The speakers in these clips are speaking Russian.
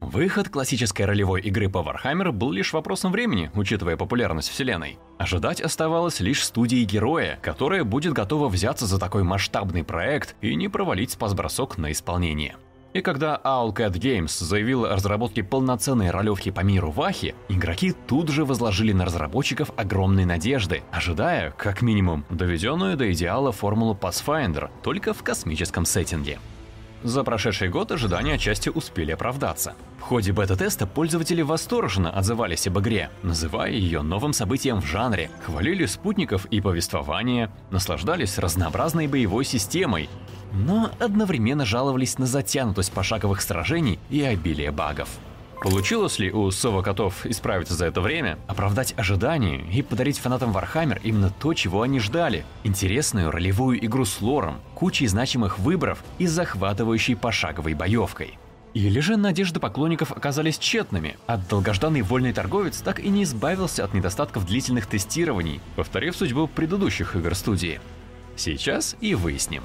Выход классической ролевой игры по Warhammer был лишь вопросом времени, учитывая популярность вселенной. Ожидать оставалось лишь студии героя, которая будет готова взяться за такой масштабный проект и не провалить спас-бросок на исполнение. И когда Owlcat Games заявил о разработке полноценной ролевки по миру Вахи, игроки тут же возложили на разработчиков огромные надежды, ожидая, как минимум, доведенную до идеала формулу Pathfinder, только в космическом сеттинге. За прошедший год ожидания отчасти успели оправдаться. В ходе бета-теста пользователи восторженно отзывались об игре, называя ее новым событием в жанре, хвалили спутников и повествование, наслаждались разнообразной боевой системой, но одновременно жаловались на затянутость пошаговых сражений и обилие багов. Получилось ли у Сова Котов исправиться за это время, оправдать ожидания и подарить фанатам Warhammer именно то, чего они ждали? Интересную ролевую игру с лором, кучей значимых выборов и захватывающей пошаговой боевкой. Или же надежды поклонников оказались тщетными, а долгожданный вольный торговец так и не избавился от недостатков длительных тестирований, повторив судьбу предыдущих игр студии. Сейчас и выясним.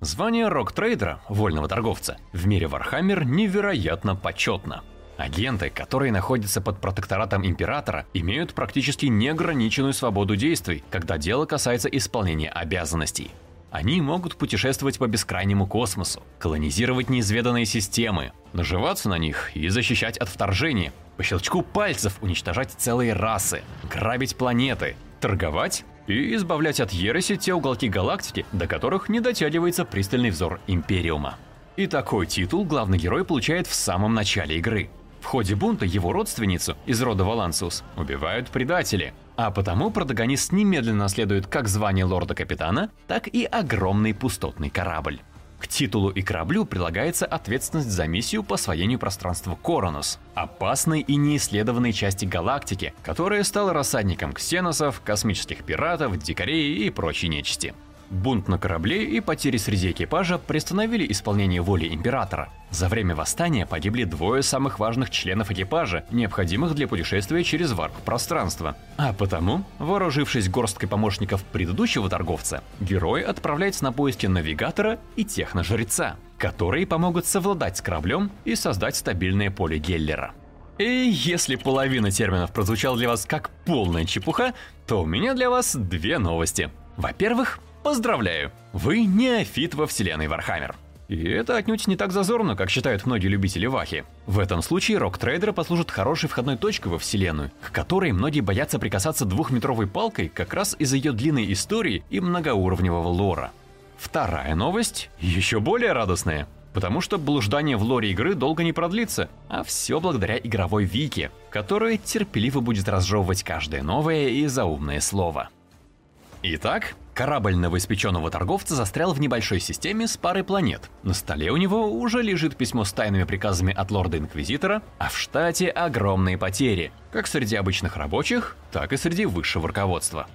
Звание Rogue Trader а, вольного торговца, в мире Warhammer невероятно почетно. Агенты, которые находятся под протекторатом Императора, имеют практически неограниченную свободу действий, когда дело касается исполнения обязанностей. Они могут путешествовать по бескрайнему космосу, колонизировать неизведанные системы, наживаться на них и защищать от вторжения, по щелчку пальцев уничтожать целые расы, грабить планеты, торговать и избавлять от ереси те уголки галактики, до которых не дотягивается пристальный взор Империума. И такой титул главный герой получает в самом начале игры. В ходе бунта его родственницу из рода Валансус убивают предатели, а потому протагонист немедленно наследует как звание лорда-капитана, так и огромный пустотный корабль. К титулу и кораблю прилагается ответственность за миссию по освоению пространства Коронус, опасной и неисследованной части галактики, которая стала рассадником ксеносов, космических пиратов, дикарей и прочей нечисти. Бунт на корабле и потери среди экипажа приостановили исполнение воли Императора. За время восстания погибли двое самых важных членов экипажа, необходимых для путешествия через варп-пространство. А потому, вооружившись горсткой помощников предыдущего торговца, герой отправляется на поиски навигатора и техножреца, которые помогут совладать с кораблем и создать стабильное поле Геллера. И если половина терминов прозвучала для вас как полная чепуха, то у меня для вас две новости. Во-первых, Поздравляю! Вы неофит во вселенной Warhammer. И это отнюдь не так зазорно, как считают многие любители Вахи. В этом случае Rogue Trader послужит хорошей входной точкой во вселенную, к которой многие боятся прикасаться двухметровой палкой как раз из-за ее длинной истории и многоуровневого лора. Вторая новость еще более радостная. Потому что блуждание в лоре игры долго не продлится, а все благодаря игровой Вики, которая терпеливо будет разжевывать каждое новое и заумное слово. Итак, Корабль новоиспеченного торговца застрял в небольшой системе с парой планет. На столе у него уже лежит письмо с тайными приказами от лорда-инквизитора, а в штате огромные потери, как среди обычных рабочих, так и среди высшего руководства.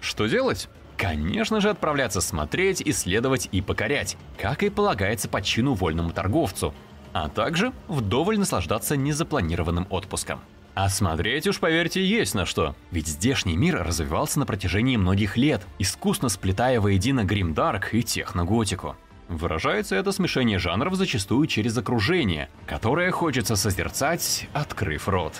Что делать? Конечно же отправляться смотреть, исследовать и покорять, как и полагается по чину вольному торговцу, а также вдоволь наслаждаться незапланированным отпуском. А смотреть уж, поверьте, есть на что. Ведь здешний мир развивался на протяжении многих лет, искусно сплетая воедино гримдарк и техноготику. Выражается это смешение жанров зачастую через окружение, которое хочется созерцать, открыв рот.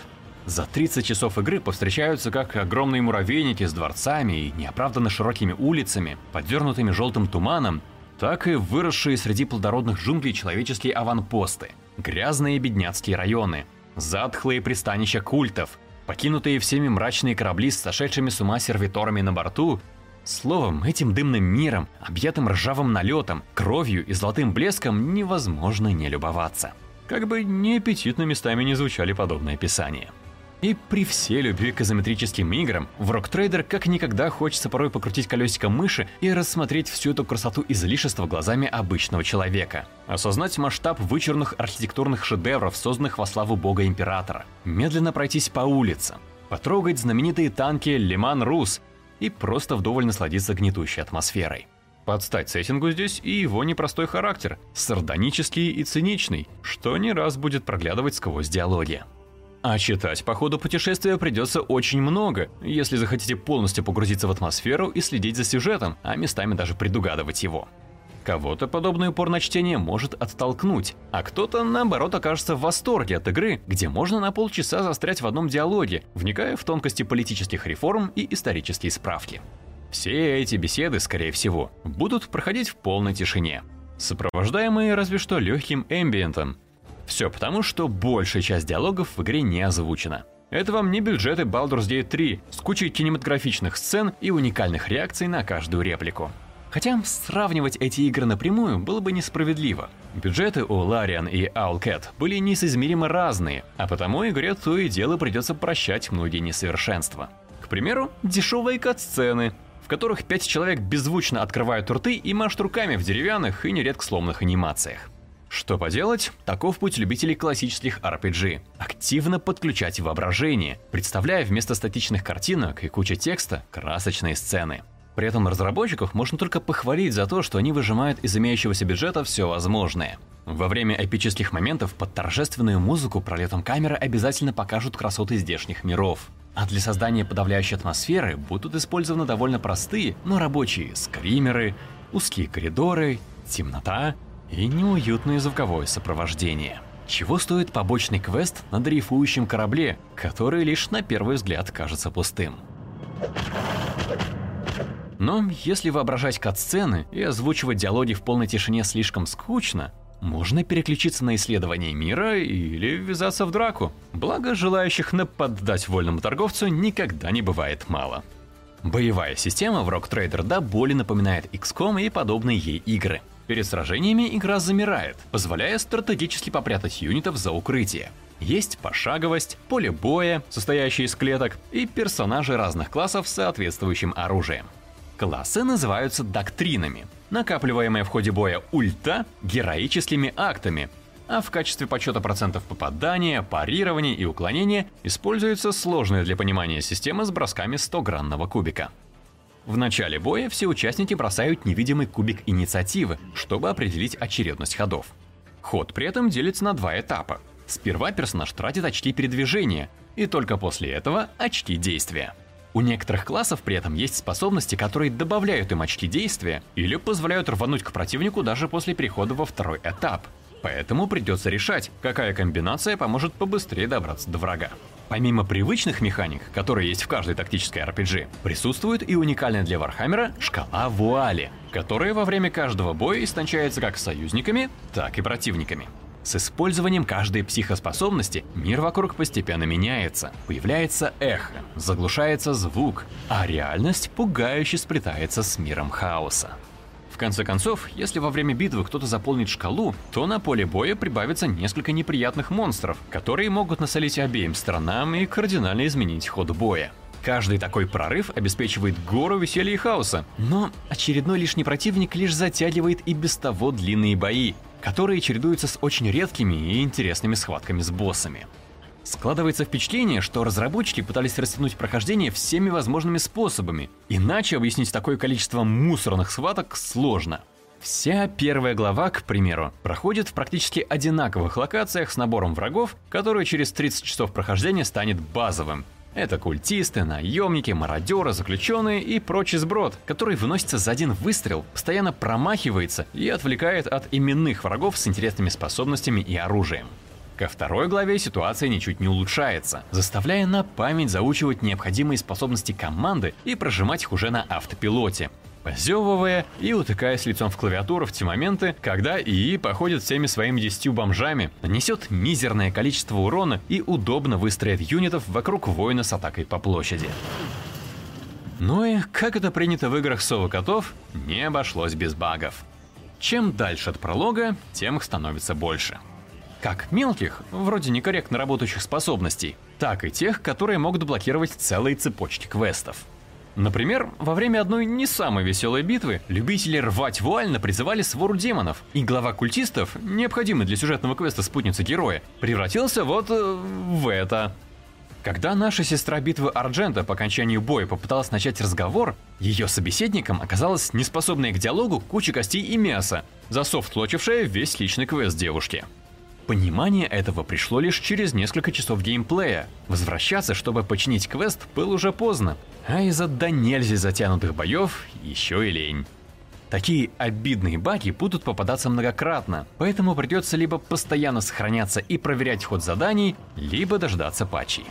За 30 часов игры повстречаются как огромные муравейники с дворцами и неоправданно широкими улицами, подвернутыми желтым туманом, так и выросшие среди плодородных джунглей человеческие аванпосты, грязные бедняцкие районы, затхлые пристанища культов, покинутые всеми мрачные корабли с сошедшими с ума сервиторами на борту. Словом, этим дымным миром, объятым ржавым налетом, кровью и золотым блеском невозможно не любоваться. Как бы неаппетитно местами не звучали подобные описания. И при всей любви к изометрическим играм, в Trader как никогда хочется порой покрутить колесико мыши и рассмотреть всю эту красоту излишества глазами обычного человека. Осознать масштаб вычурных архитектурных шедевров, созданных во славу бога императора. Медленно пройтись по улицам. Потрогать знаменитые танки Лиман Рус и просто вдоволь насладиться гнетущей атмосферой. Подстать сеттингу здесь и его непростой характер, сардонический и циничный, что не раз будет проглядывать сквозь диалоги. А читать по ходу путешествия придется очень много, если захотите полностью погрузиться в атмосферу и следить за сюжетом, а местами даже предугадывать его. Кого-то на чтение может оттолкнуть, а кто-то, наоборот, окажется в восторге от игры, где можно на полчаса застрять в одном диалоге, вникая в тонкости политических реформ и исторические справки. Все эти беседы, скорее всего, будут проходить в полной тишине, сопровождаемые разве что легким эмбиентом. Все потому, что большая часть диалогов в игре не озвучена. Это вам не бюджеты Baldur's Gate 3 с кучей кинематографичных сцен и уникальных реакций на каждую реплику. Хотя сравнивать эти игры напрямую было бы несправедливо. Бюджеты у Larian и Owlcat были несоизмеримо разные, а потому игре то и дело придется прощать многие несовершенства. К примеру, дешевые кат-сцены, в которых пять человек беззвучно открывают рты и машут руками в деревянных и нередко сломанных анимациях. Что поделать, таков путь любителей классических RPG. Активно подключать воображение, представляя вместо статичных картинок и кучи текста красочные сцены. При этом разработчиков можно только похвалить за то, что они выжимают из имеющегося бюджета все возможное. Во время эпических моментов под торжественную музыку пролетом камеры обязательно покажут красоты здешних миров. А для создания подавляющей атмосферы будут использованы довольно простые, но рабочие скримеры, узкие коридоры, темнота и неуютное звуковое сопровождение. Чего стоит побочный квест на дрейфующем корабле, который лишь на первый взгляд кажется пустым. Но если воображать кат-сцены и озвучивать диалоги в полной тишине слишком скучно, можно переключиться на исследование мира или ввязаться в драку. Благо, желающих наподдать вольному торговцу никогда не бывает мало. Боевая система в Rock Trader до боли напоминает XCOM и подобные ей игры. Перед сражениями игра замирает, позволяя стратегически попрятать юнитов за укрытие. Есть пошаговость, поле боя, состоящее из клеток, и персонажи разных классов с соответствующим оружием. Классы называются доктринами, накапливаемые в ходе боя ульта героическими актами, а в качестве подсчета процентов попадания, парирования и уклонения используется сложная для понимания система с бросками 100-гранного кубика. В начале боя все участники бросают невидимый кубик инициативы, чтобы определить очередность ходов. Ход при этом делится на два этапа. Сперва персонаж тратит очки передвижения, и только после этого очки действия. У некоторых классов при этом есть способности, которые добавляют им очки действия или позволяют рвануть к противнику даже после перехода во второй этап. Поэтому придется решать, какая комбинация поможет побыстрее добраться до врага. Помимо привычных механик, которые есть в каждой тактической RPG, присутствует и уникальная для Warhammer а шкала вуали, которая во время каждого боя истончается как союзниками, так и противниками. С использованием каждой психоспособности мир вокруг постепенно меняется. Появляется эхо, заглушается звук, а реальность пугающе сплетается с миром хаоса. Конце концов, если во время битвы кто-то заполнит шкалу, то на поле боя прибавится несколько неприятных монстров, которые могут насолить обеим сторонам и кардинально изменить ход боя. Каждый такой прорыв обеспечивает гору веселья и хаоса, но очередной лишний противник лишь затягивает и без того длинные бои, которые чередуются с очень редкими и интересными схватками с боссами. Складывается впечатление, что разработчики пытались растянуть прохождение всеми возможными способами, иначе объяснить такое количество мусорных схваток сложно. Вся первая глава, к примеру, проходит в практически одинаковых локациях с набором врагов, который через 30 часов прохождения станет базовым, это культисты, наемники, мародеры, заключенные и прочий сброд, который выносится за один выстрел, постоянно промахивается и отвлекает от именных врагов с интересными способностями и оружием. Ко второй главе ситуация ничуть не улучшается, заставляя на память заучивать необходимые способности команды и прожимать их уже на автопилоте, позевывая и утыкаясь лицом в клавиатуру в те моменты, когда ИИ походит всеми своими десятью бомжами, нанесет мизерное количество урона и удобно выстроит юнитов вокруг воина с атакой по площади. Ну и, как это принято в играх Сова Котов, не обошлось без багов. Чем дальше от пролога, тем их становится больше. Как мелких, вроде некорректно работающих способностей, так и тех, которые могут блокировать целые цепочки квестов. Например, во время одной не самой веселой битвы любители рвать вуально призывали свору демонов, и глава культистов, необходимый для сюжетного квеста спутницы героя, превратился вот э, в это. Когда наша сестра битвы Арджента по окончанию боя попыталась начать разговор, ее собеседником оказалась неспособная к диалогу куча костей и мяса, засофтлочившая весь личный квест девушки. Понимание этого пришло лишь через несколько часов геймплея. Возвращаться, чтобы починить квест, было уже поздно, а из-за до нельзя затянутых боев еще и лень. Такие обидные баги будут попадаться многократно, поэтому придется либо постоянно сохраняться и проверять ход заданий, либо дождаться патчей.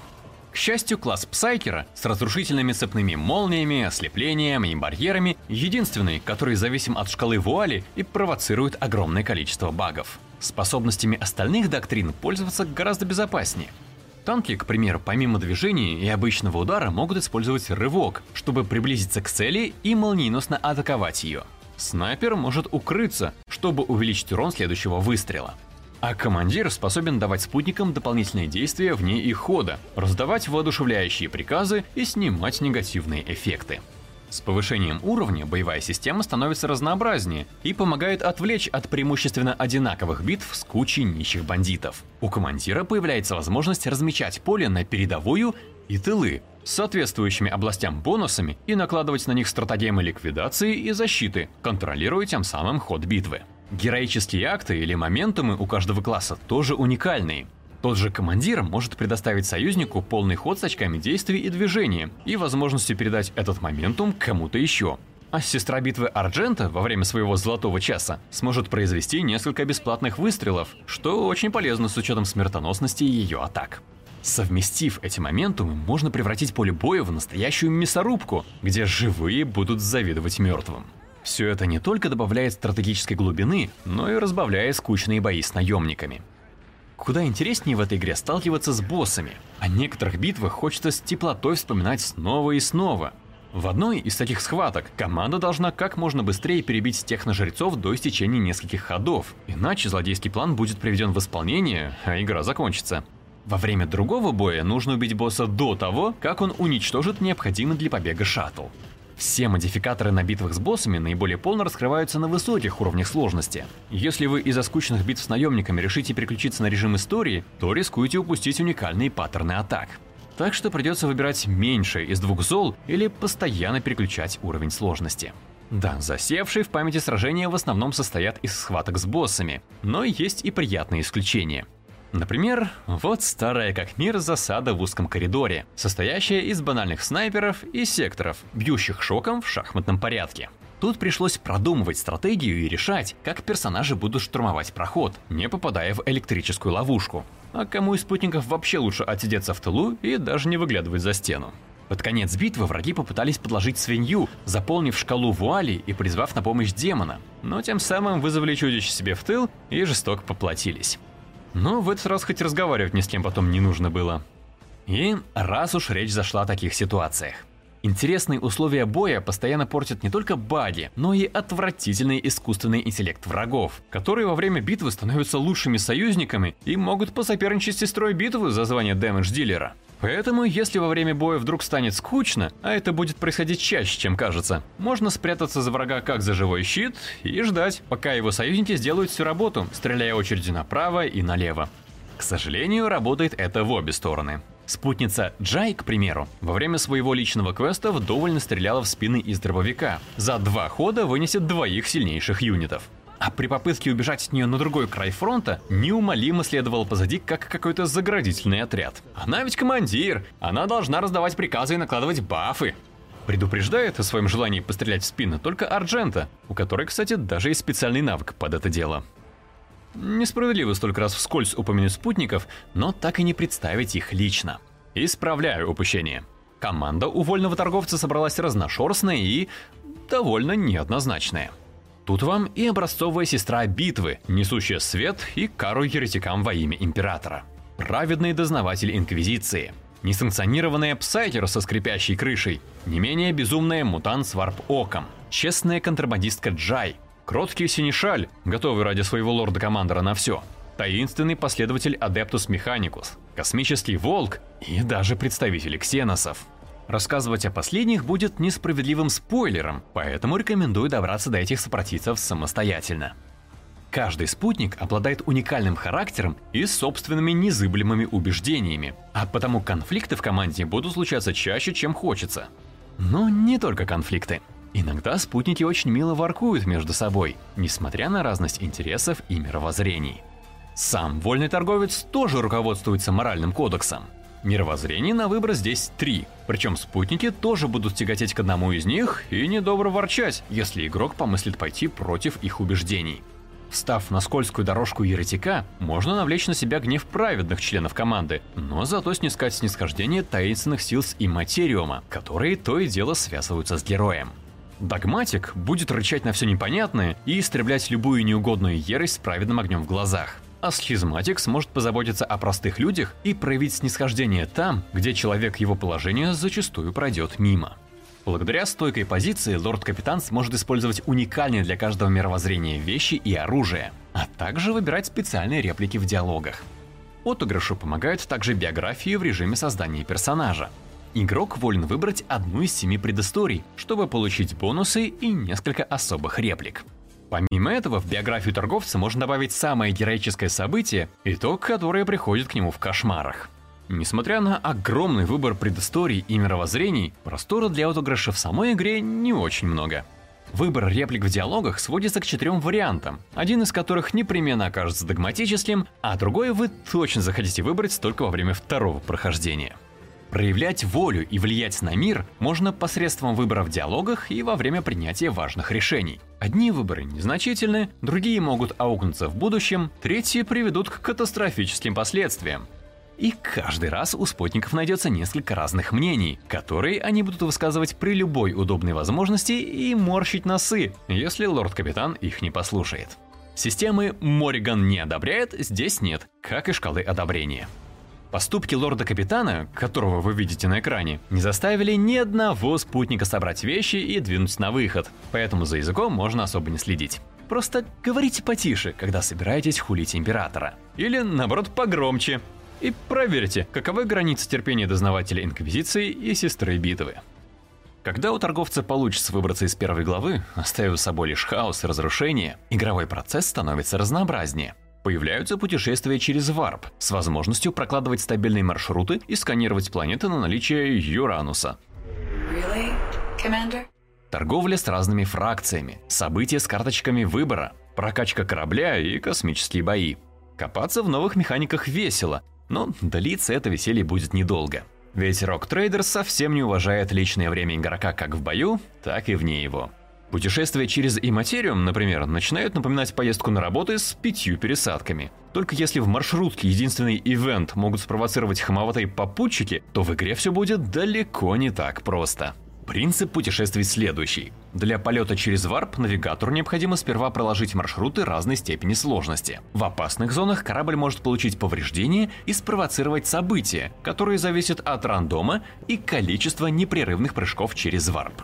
К счастью, класс Псайкера с разрушительными цепными молниями, ослеплением и барьерами единственный, который зависим от шкалы вуали и провоцирует огромное количество багов. Способностями остальных доктрин пользоваться гораздо безопаснее. Танки, к примеру, помимо движения и обычного удара могут использовать рывок, чтобы приблизиться к цели и молниеносно атаковать ее. Снайпер может укрыться, чтобы увеличить урон следующего выстрела. А командир способен давать спутникам дополнительные действия вне их хода, раздавать воодушевляющие приказы и снимать негативные эффекты. С повышением уровня боевая система становится разнообразнее и помогает отвлечь от преимущественно одинаковых битв с кучей нищих бандитов. У командира появляется возможность размечать поле на передовую и тылы, с соответствующими областям бонусами и накладывать на них стратегемы ликвидации и защиты, контролируя тем самым ход битвы. Героические акты или моментумы у каждого класса тоже уникальные. Тот же командир может предоставить союзнику полный ход с очками действий и движения и возможностью передать этот моментум кому-то еще. А сестра битвы Арджента во время своего золотого часа сможет произвести несколько бесплатных выстрелов, что очень полезно с учетом смертоносности ее атак. Совместив эти моментумы, можно превратить поле боя в настоящую мясорубку, где живые будут завидовать мертвым. Все это не только добавляет стратегической глубины, но и разбавляет скучные бои с наемниками. Куда интереснее в этой игре сталкиваться с боссами. О некоторых битвах хочется с теплотой вспоминать снова и снова. В одной из таких схваток команда должна как можно быстрее перебить техножрецов до истечения нескольких ходов, иначе злодейский план будет приведен в исполнение, а игра закончится. Во время другого боя нужно убить босса до того, как он уничтожит необходимый для побега шаттл. Все модификаторы на битвах с боссами наиболее полно раскрываются на высоких уровнях сложности. Если вы из-за скучных битв с наемниками решите переключиться на режим истории, то рискуете упустить уникальные паттерны атак. Так что придется выбирать меньше из двух зол или постоянно переключать уровень сложности. Да, засевшие в памяти сражения в основном состоят из схваток с боссами, но есть и приятные исключения – Например, вот старая как мир засада в узком коридоре, состоящая из банальных снайперов и секторов, бьющих шоком в шахматном порядке. Тут пришлось продумывать стратегию и решать, как персонажи будут штурмовать проход, не попадая в электрическую ловушку. А кому из спутников вообще лучше отсидеться в тылу и даже не выглядывать за стену. Под конец битвы враги попытались подложить свинью, заполнив шкалу вуали и призвав на помощь демона, но тем самым вызвали чудище себе в тыл и жестоко поплатились. Но в этот раз хоть разговаривать ни с кем потом не нужно было. И раз уж речь зашла о таких ситуациях. Интересные условия боя постоянно портят не только баги, но и отвратительный искусственный интеллект врагов, которые во время битвы становятся лучшими союзниками и могут посоперничать с сестрой битвы за звание дэмэдж-дилера. Поэтому, если во время боя вдруг станет скучно, а это будет происходить чаще, чем кажется, можно спрятаться за врага как за живой щит и ждать, пока его союзники сделают всю работу, стреляя очередью направо и налево. К сожалению, работает это в обе стороны. Спутница Джай, к примеру, во время своего личного квеста вдоволь стреляла в спины из дробовика. За два хода вынесет двоих сильнейших юнитов а при попытке убежать от нее на другой край фронта, неумолимо следовал позади, как какой-то заградительный отряд. Она ведь командир, она должна раздавать приказы и накладывать бафы. Предупреждает о своем желании пострелять в спину только Арджента, у которой, кстати, даже есть специальный навык под это дело. Несправедливо столько раз вскользь упомянуть спутников, но так и не представить их лично. Исправляю упущение. Команда у вольного торговца собралась разношерстная и довольно неоднозначная. Тут вам и образцовая сестра битвы, несущая свет и кару еретикам во имя императора. Праведный дознаватель Инквизиции. Несанкционированная псайкер со скрипящей крышей. Не менее безумная мутант с варп-оком. Честная контрабандистка Джай. Кроткий сенешаль, готовый ради своего лорда-командора на все. Таинственный последователь Adeptus Mechanicus. Космический волк и даже представители ксеносов. Рассказывать о последних будет несправедливым спойлером, поэтому рекомендую добраться до этих сопротивцев самостоятельно. Каждый спутник обладает уникальным характером и собственными незыблемыми убеждениями, а потому конфликты в команде будут случаться чаще, чем хочется. Но не только конфликты. Иногда спутники очень мило воркуют между собой, несмотря на разность интересов и мировоззрений. Сам вольный торговец тоже руководствуется моральным кодексом – Мировоззрений на выбор здесь три. Причем спутники тоже будут тяготеть к одному из них и недобро ворчать, если игрок помыслит пойти против их убеждений. Встав на скользкую дорожку еретика, можно навлечь на себя гнев праведных членов команды, но зато снискать снисхождение таинственных сил с имматериума, которые то и дело связываются с героем. Догматик будет рычать на все непонятное и истреблять любую неугодную ерость с праведным огнем в глазах. А схизматик сможет позаботиться о простых людях и проявить снисхождение там, где человек его положения зачастую пройдет мимо. Благодаря стойкой позиции, лорд-капитан сможет использовать уникальные для каждого мировоззрения вещи и оружие, а также выбирать специальные реплики в диалогах. Отыгрышу помогают также биографии в режиме создания персонажа. Игрок волен выбрать одну из семи предысторий, чтобы получить бонусы и несколько особых реплик. Помимо этого, в биографию торговца можно добавить самое героическое событие и то, которое приходит к нему в кошмарах. Несмотря на огромный выбор предысторий и мировоззрений, простора для отыгрыша в самой игре не очень много. Выбор реплик в диалогах сводится к четырем вариантам, один из которых непременно окажется догматическим, а другой вы точно захотите выбрать только во время второго прохождения. Проявлять волю и влиять на мир можно посредством выбора в диалогах и во время принятия важных решений. Одни выборы незначительны, другие могут аукнуться в будущем, третьи приведут к катастрофическим последствиям. И каждый раз у спутников найдется несколько разных мнений, которые они будут высказывать при любой удобной возможности и морщить носы, если лорд-капитан их не послушает. Системы Мориган не одобряет, здесь нет, как и шкалы одобрения. Поступки лорда-капитана, которого вы видите на экране, не заставили ни одного спутника собрать вещи и двинуть на выход, поэтому за языком можно особо не следить. Просто говорите потише, когда собираетесь хулить императора. Или, наоборот, погромче. И проверьте, каковы границы терпения дознавателя Инквизиции и Сестры Битвы. Когда у торговца получится выбраться из первой главы, оставив с собой лишь хаос и разрушение, игровой процесс становится разнообразнее. Появляются путешествия через варп с возможностью прокладывать стабильные маршруты и сканировать планеты на наличие Юрануса. Really, Торговля с разными фракциями, события с карточками выбора, прокачка корабля и космические бои. Копаться в новых механиках весело, но длиться это веселье будет недолго. Ведь Rock Trader совсем не уважает личное время игрока как в бою, так и вне его. Путешествия через имматериум, например, начинают напоминать поездку на работу с пятью пересадками. Только если в маршрутке единственный ивент могут спровоцировать хамоватые попутчики, то в игре все будет далеко не так просто. Принцип путешествий следующий. Для полета через варп навигатору необходимо сперва проложить маршруты разной степени сложности. В опасных зонах корабль может получить повреждения и спровоцировать события, которые зависят от рандома и количества непрерывных прыжков через варп.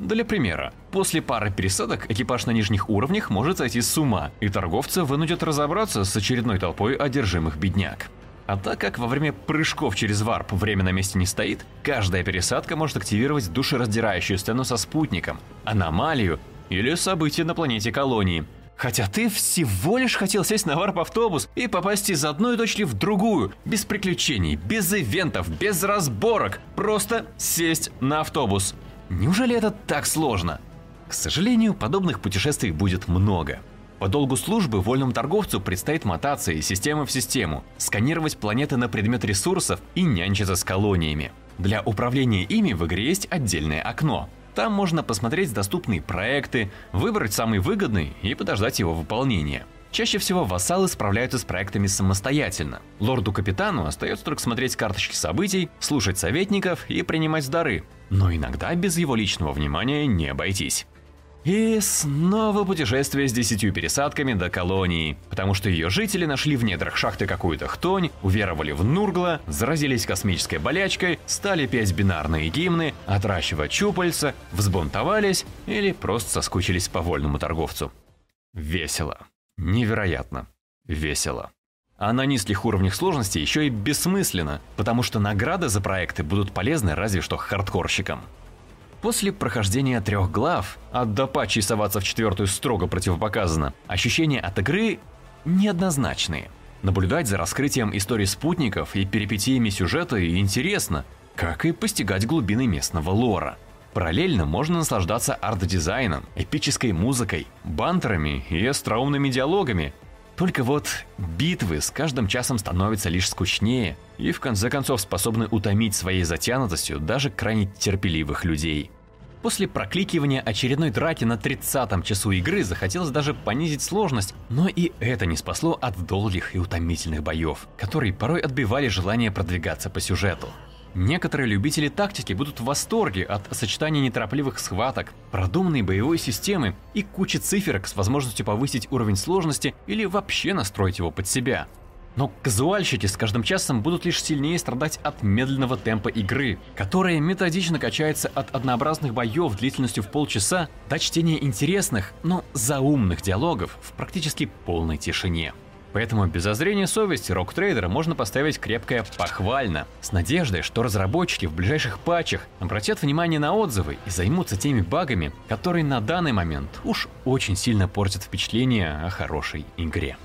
Для примера, после пары пересадок экипаж на нижних уровнях может сойти с ума, и торговца вынудят разобраться с очередной толпой одержимых бедняк. А так как во время прыжков через варп время на месте не стоит, каждая пересадка может активировать душераздирающую сцену со спутником, аномалию или событие на планете колонии. Хотя ты всего лишь хотел сесть на варп-автобус и попасть из одной точки в другую, без приключений, без ивентов, без разборок, просто сесть на автобус. Неужели это так сложно? К сожалению, подобных путешествий будет много. По долгу службы вольному торговцу предстоит мотаться из системы в систему, сканировать планеты на предмет ресурсов и нянчиться с колониями. Для управления ими в игре есть отдельное окно. Там можно посмотреть доступные проекты, выбрать самый выгодный и подождать его выполнения. Чаще всего вассалы справляются с проектами самостоятельно. Лорду-капитану остается только смотреть карточки событий, слушать советников и принимать дары. Но иногда без его личного внимания не обойтись. И снова путешествие с десятью пересадками до колонии, потому что ее жители нашли в недрах шахты какую-то хтонь, уверовали в Нургла, заразились космической болячкой, стали петь бинарные гимны, отращивать чупальца, взбунтовались или просто соскучились по вольному торговцу. Весело. Невероятно. Весело. А на низких уровнях сложности еще и бессмысленно, потому что награды за проекты будут полезны разве что хардкорщикам. После прохождения трех глав, от до патчей соваться в четвертую строго противопоказано, ощущения от игры неоднозначные. Наблюдать за раскрытием истории спутников и перипетиями сюжета интересно, как и постигать глубины местного лора. Параллельно можно наслаждаться арт-дизайном, эпической музыкой, бантерами и остроумными диалогами. Только вот битвы с каждым часом становятся лишь скучнее и в конце концов способны утомить своей затянутостью даже крайне терпеливых людей. После прокликивания очередной драки на 30-м часу игры захотелось даже понизить сложность, но и это не спасло от долгих и утомительных боев, которые порой отбивали желание продвигаться по сюжету. Некоторые любители тактики будут в восторге от сочетания неторопливых схваток, продуманной боевой системы и кучи циферок с возможностью повысить уровень сложности или вообще настроить его под себя. Но казуальщики с каждым часом будут лишь сильнее страдать от медленного темпа игры, которая методично качается от однообразных боев длительностью в полчаса до чтения интересных, но заумных диалогов в практически полной тишине. Поэтому без зазрения совести Trader можно поставить крепкое «похвально», с надеждой, что разработчики в ближайших патчах обратят внимание на отзывы и займутся теми багами, которые на данный момент уж очень сильно портят впечатление о хорошей игре.